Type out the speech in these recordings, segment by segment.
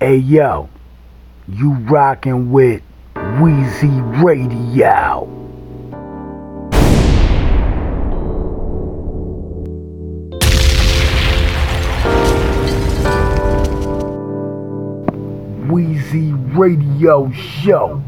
Hey yo, you rockin' with Wheezy Radio. Wheezy Radio Show.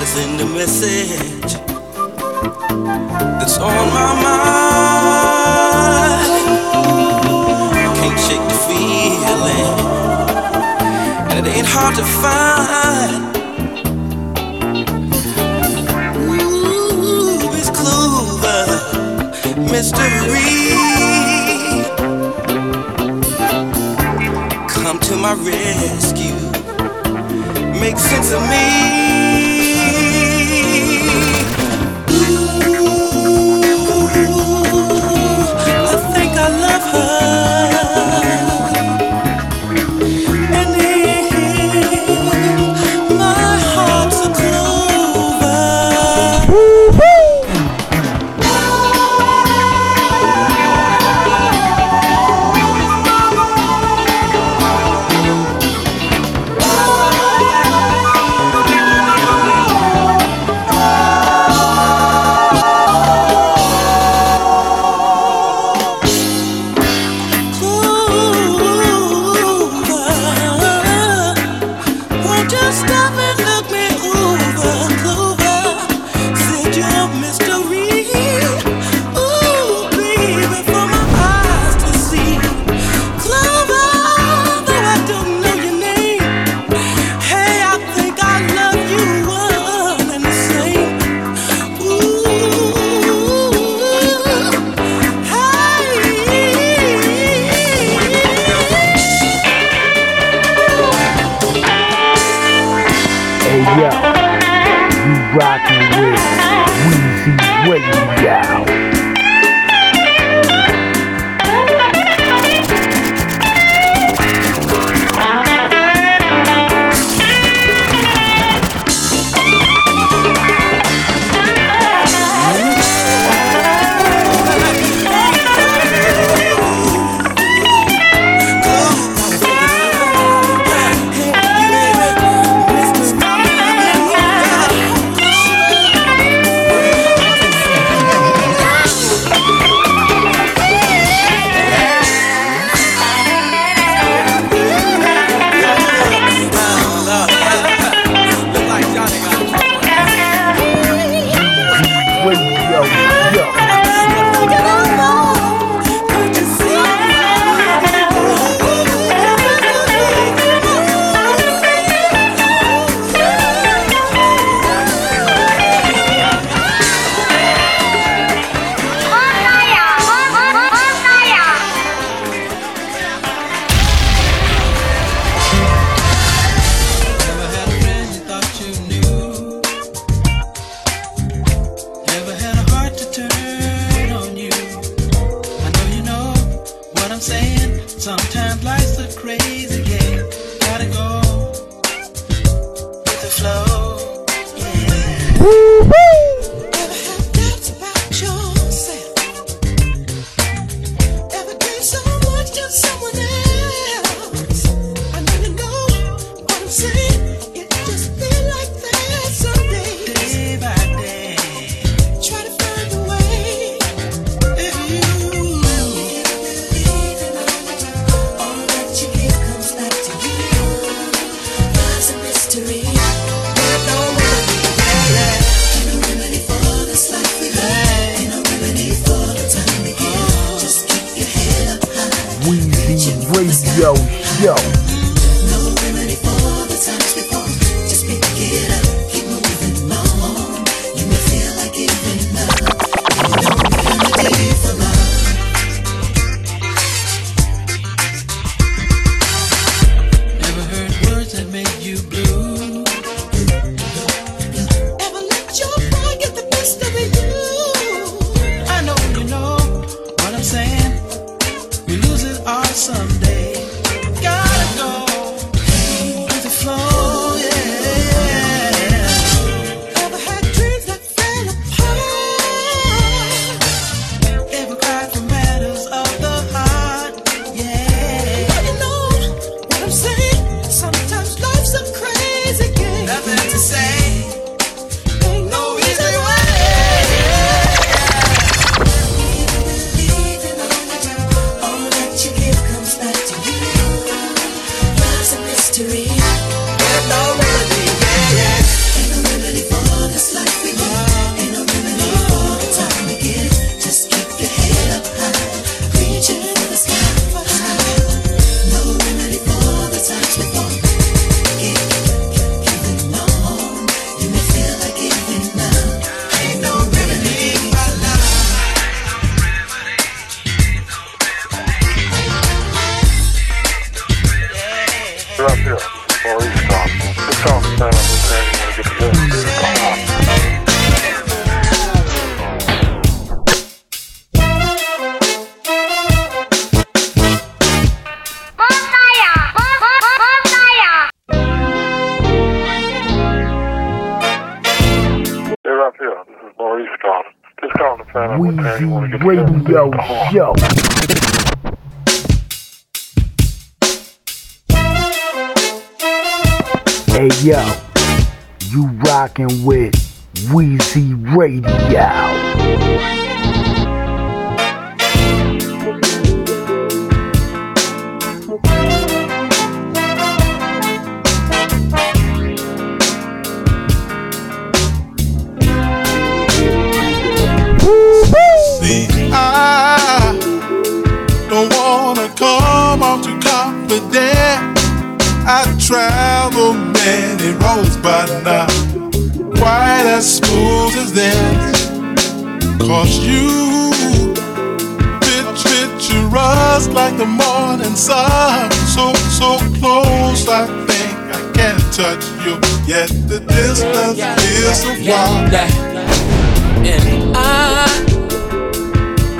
God is in the message that's on my mind. Can't shake the feeling, and it ain't hard to find. Ooh, it's Clover, mystery. Come to my rescue, make sense of me. Radio Show. Hey yo, you rockin' with Weezy Radio. Picturesque like the morning sun. So, so close, I think I can't touch you. Yet the distance is a while. And I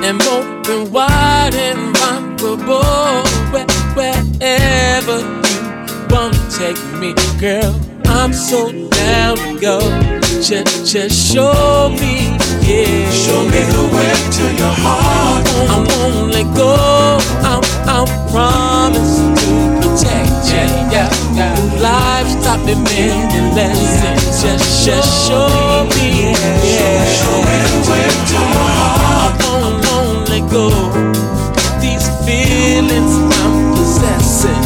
am open, wide, and vulnerable where, wherever you want to take me, girl. I'm so down to go. Just, just show me, yeah. Show me the way to your heart. I won't let go. I'm, I'm promised to protect you. Yeah, yeah. Life's taught me many lessons. Just, just show me, yeah. Show me the way to your heart. I won't, won't let go. These feelings I'm possessing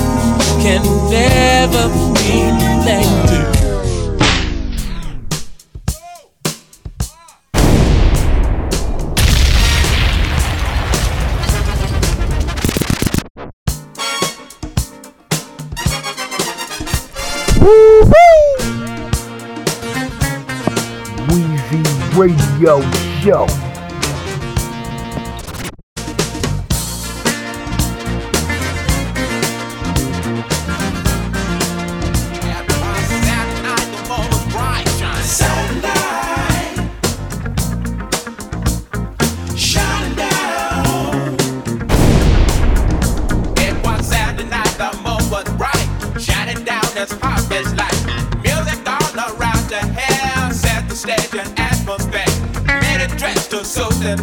can never be neglected. Radio Show. And atmosphere. Made it dress to suit them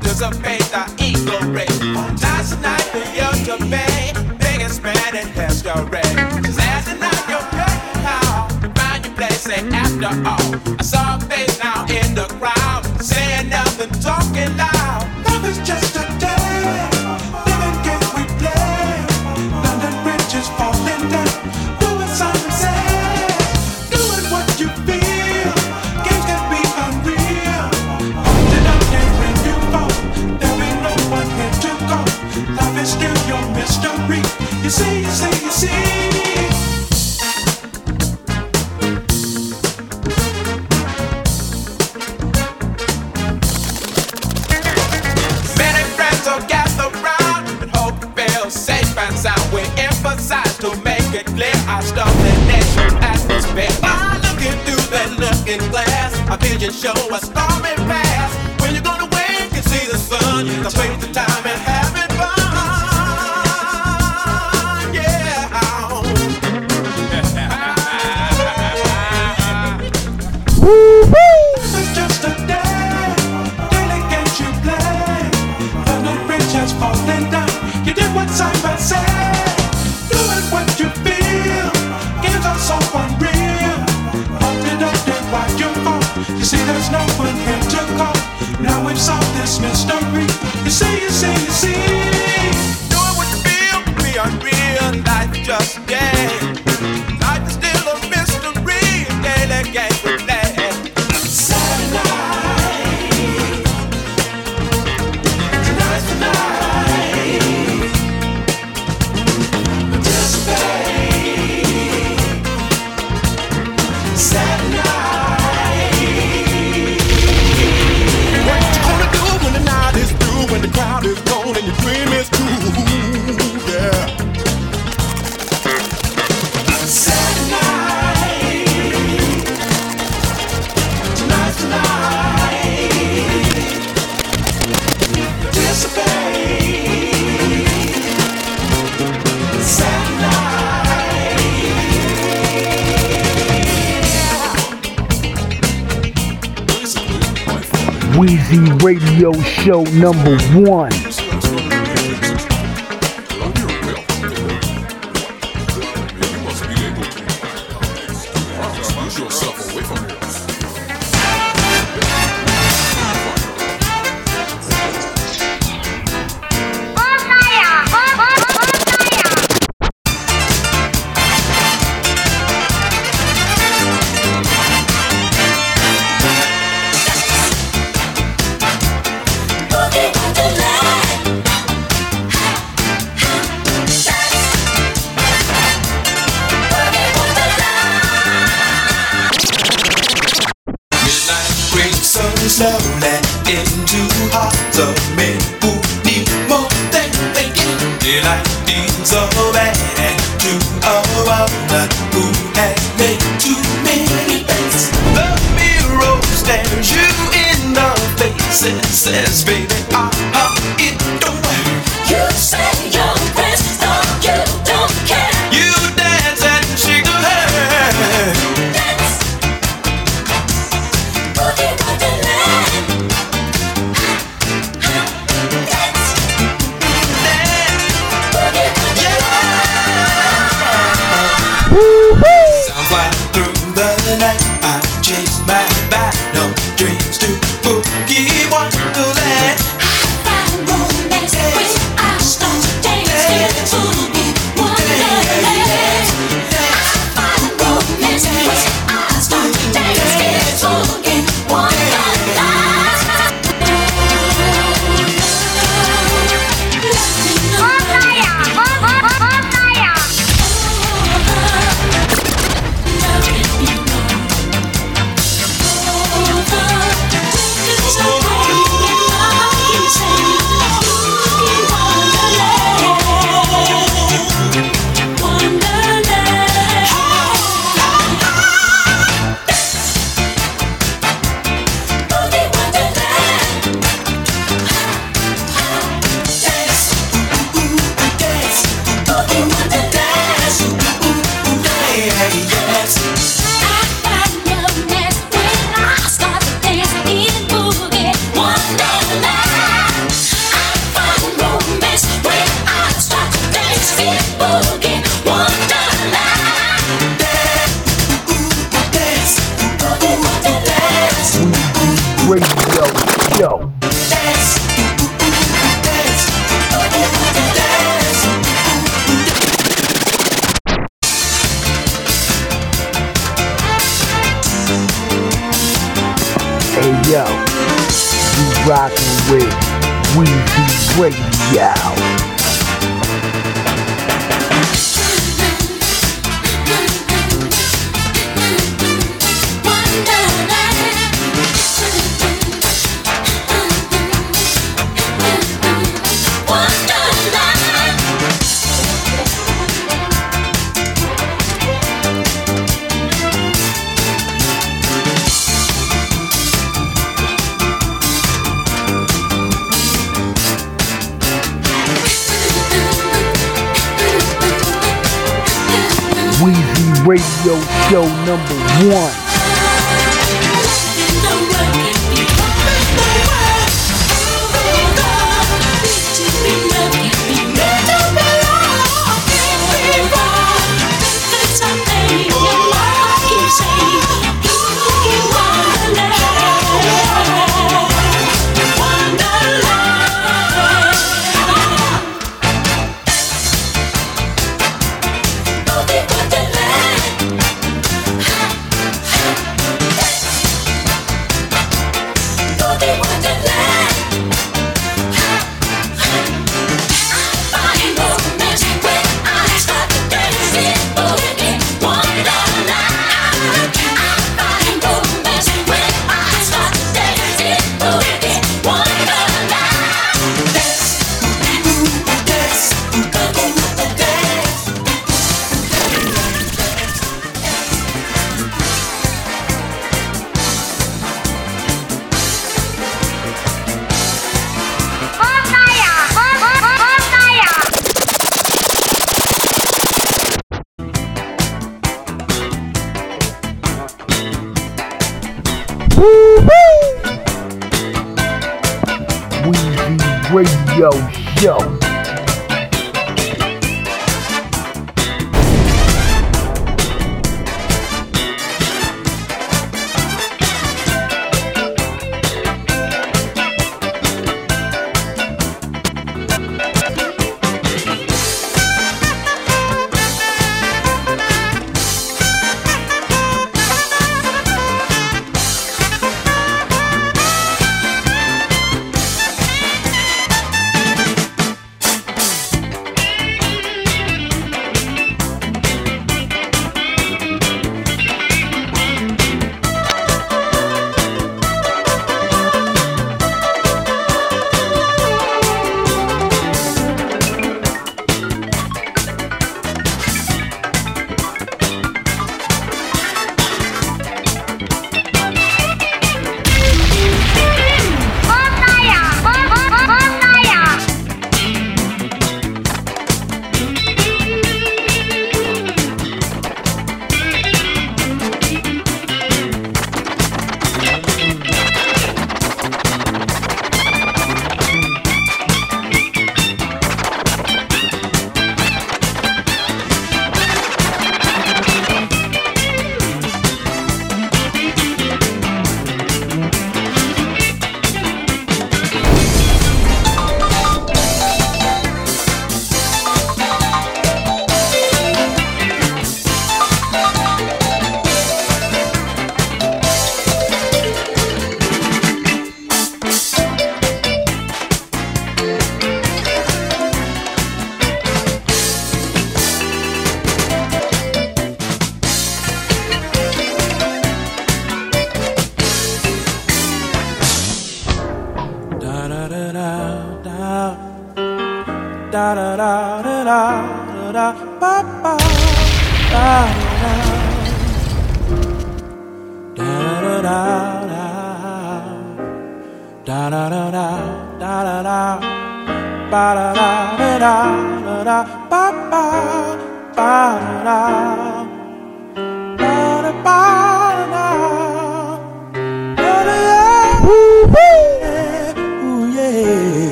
dissipate the ego race. Last night for you to pay, biggest man in history. Saturday night, you're paying how find your place, say after all. I saw a face Radio Show number one.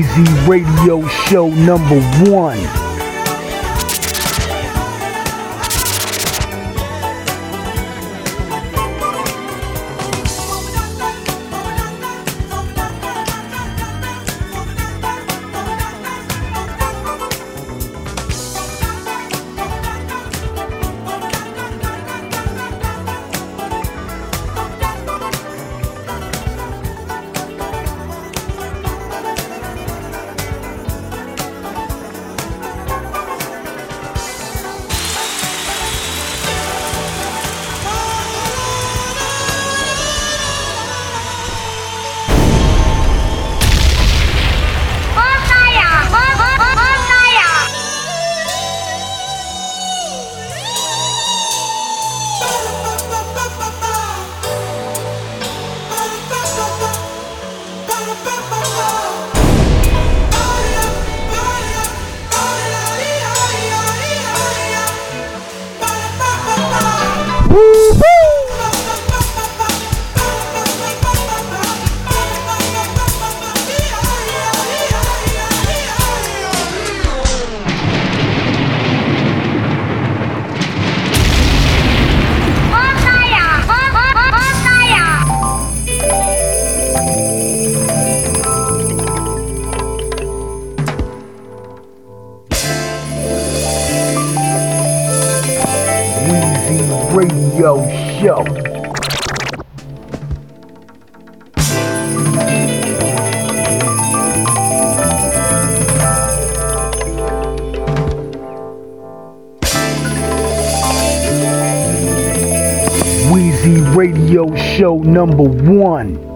Wheezy Radio Show number one. Show. Wheezy Radio Show number one.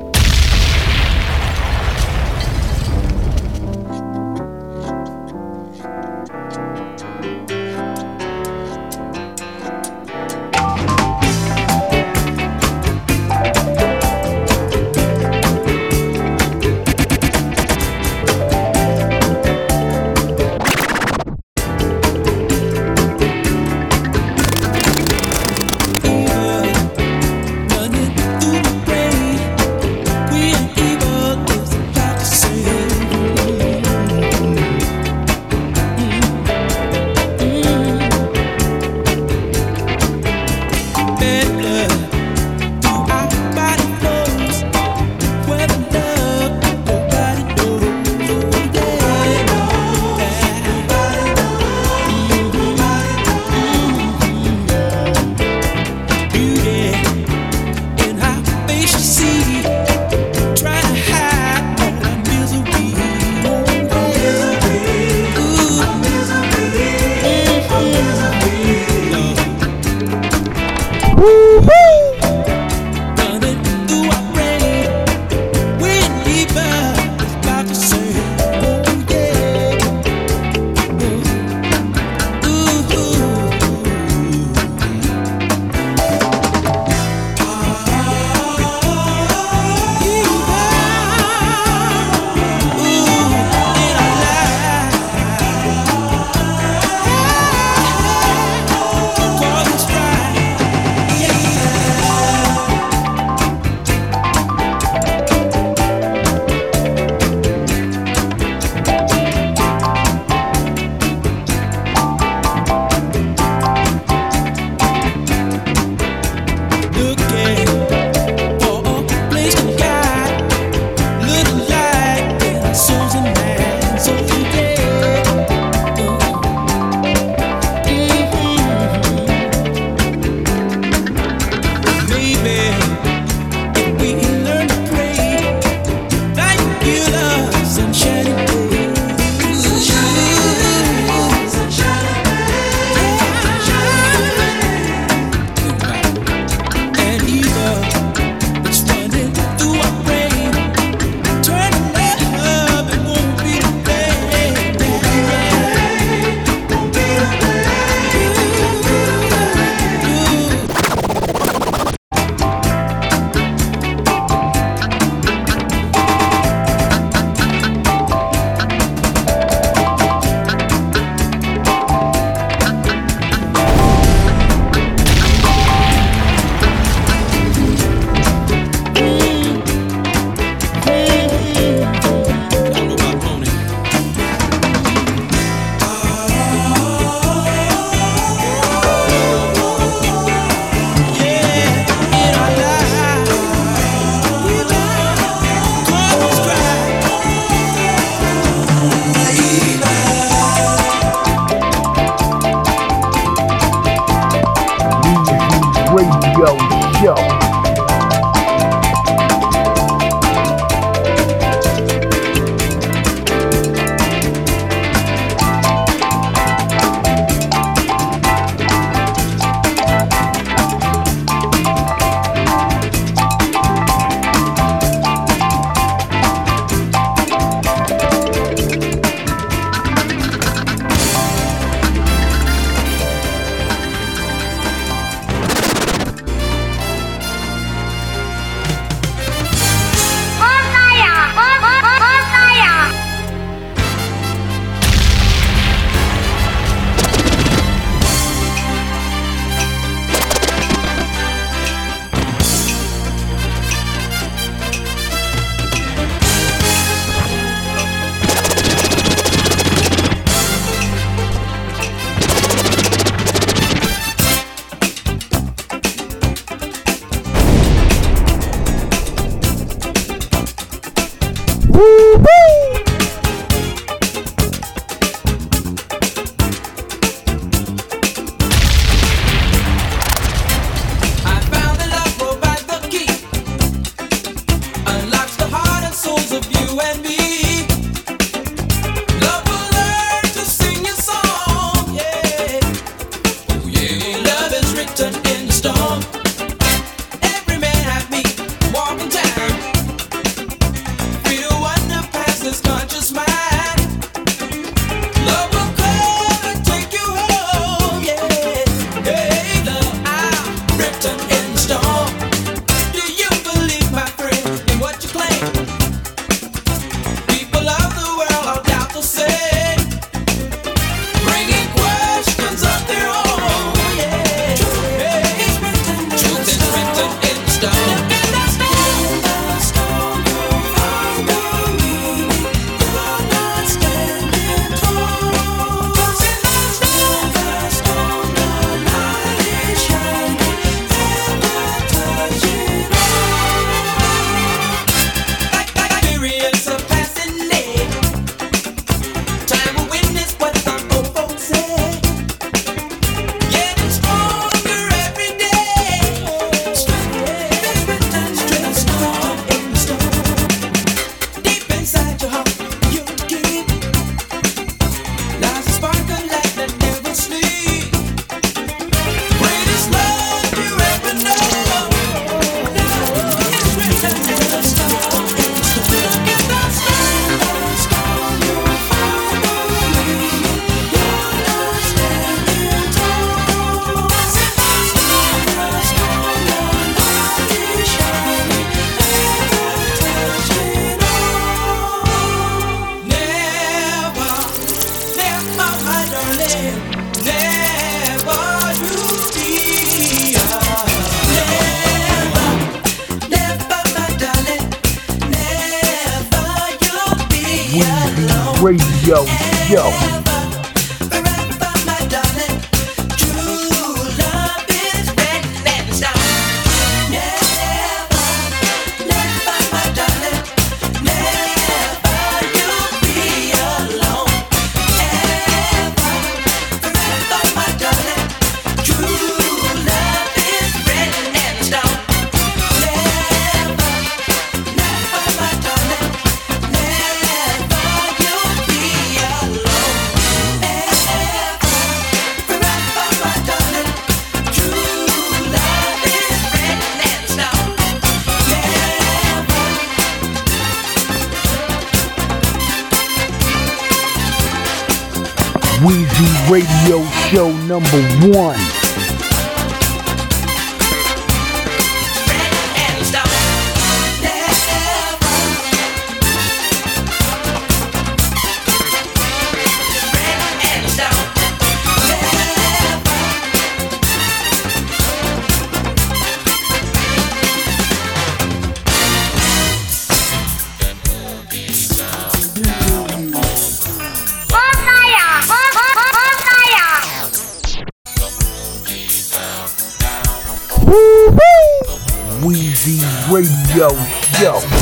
Number Radio Show.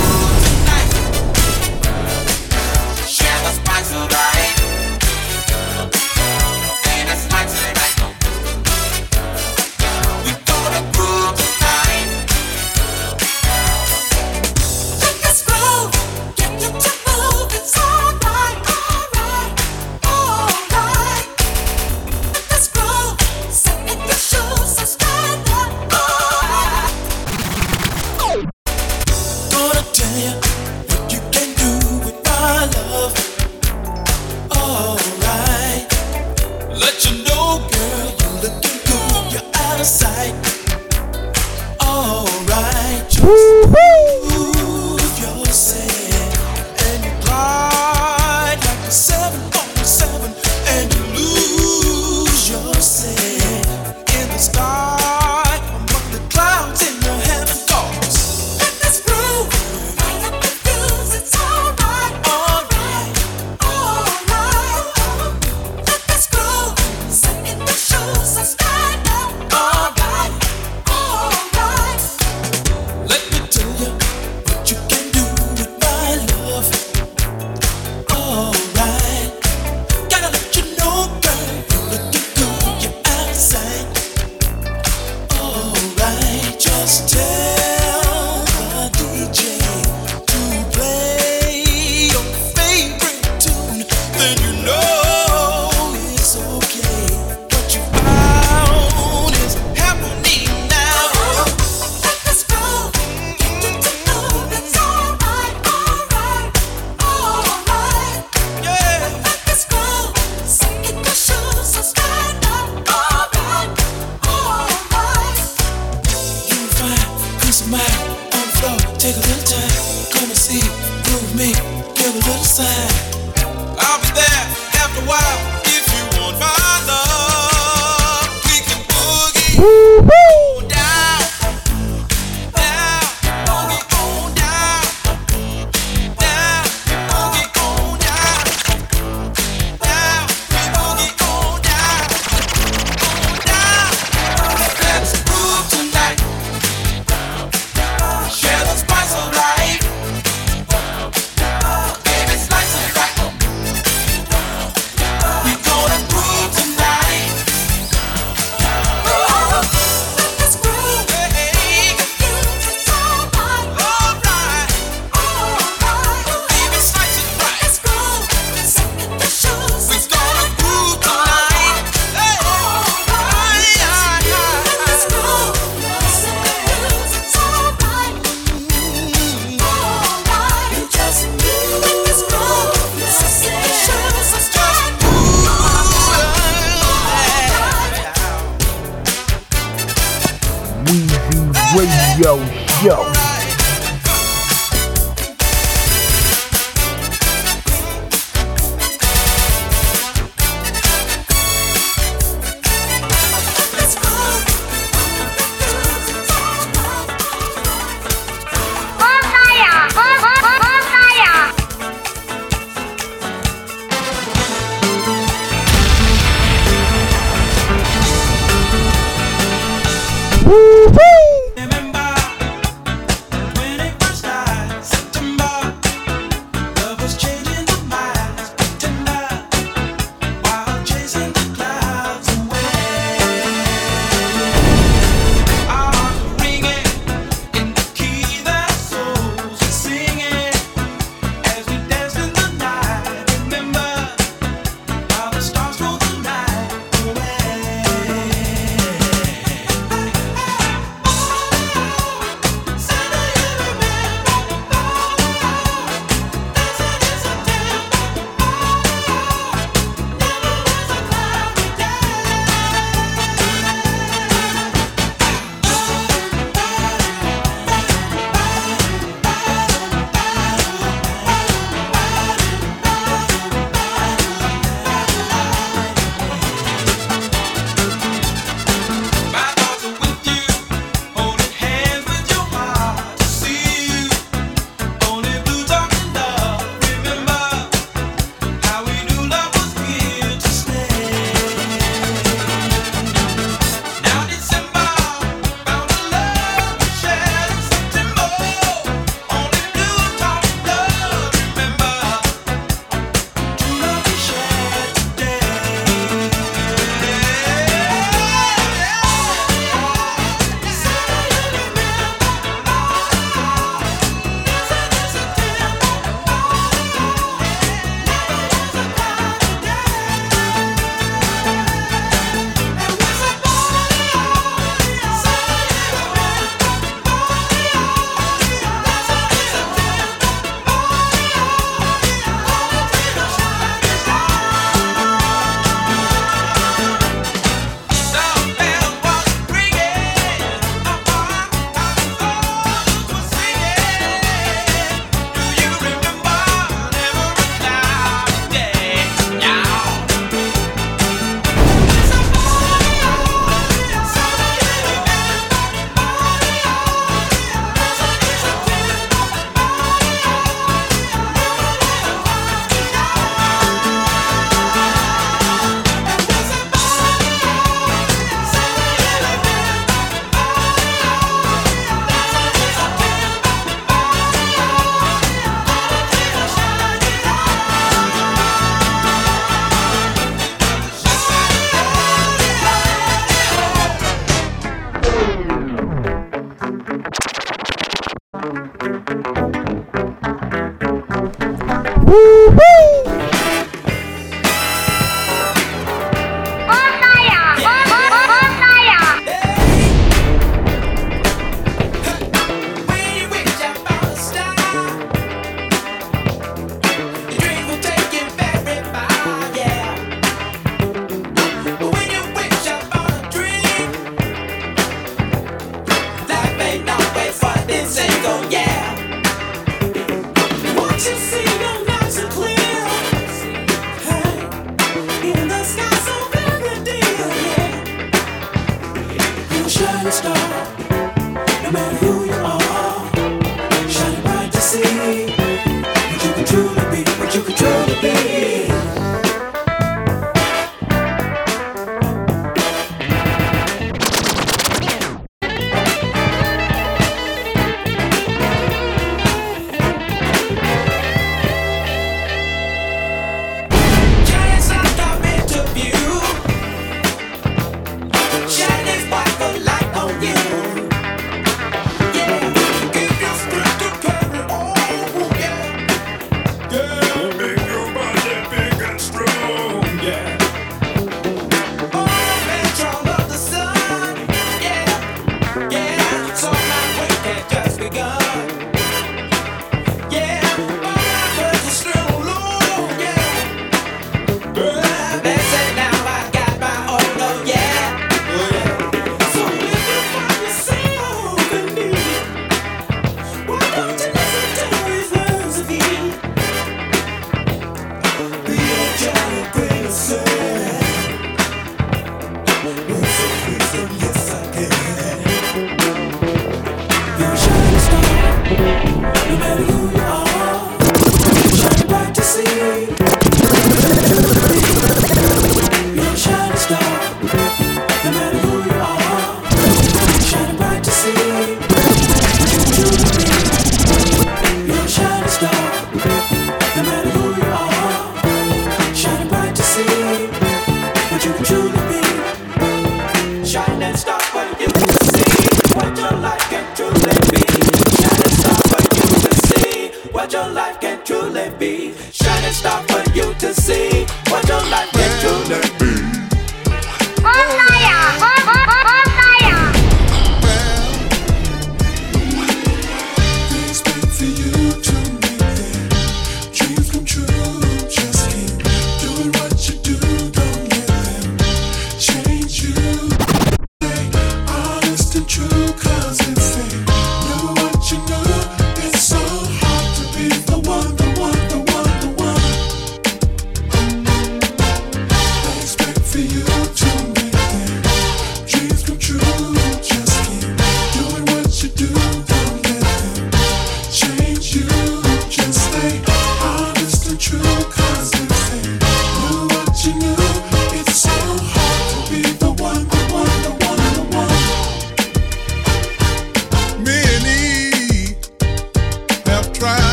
Radio Show.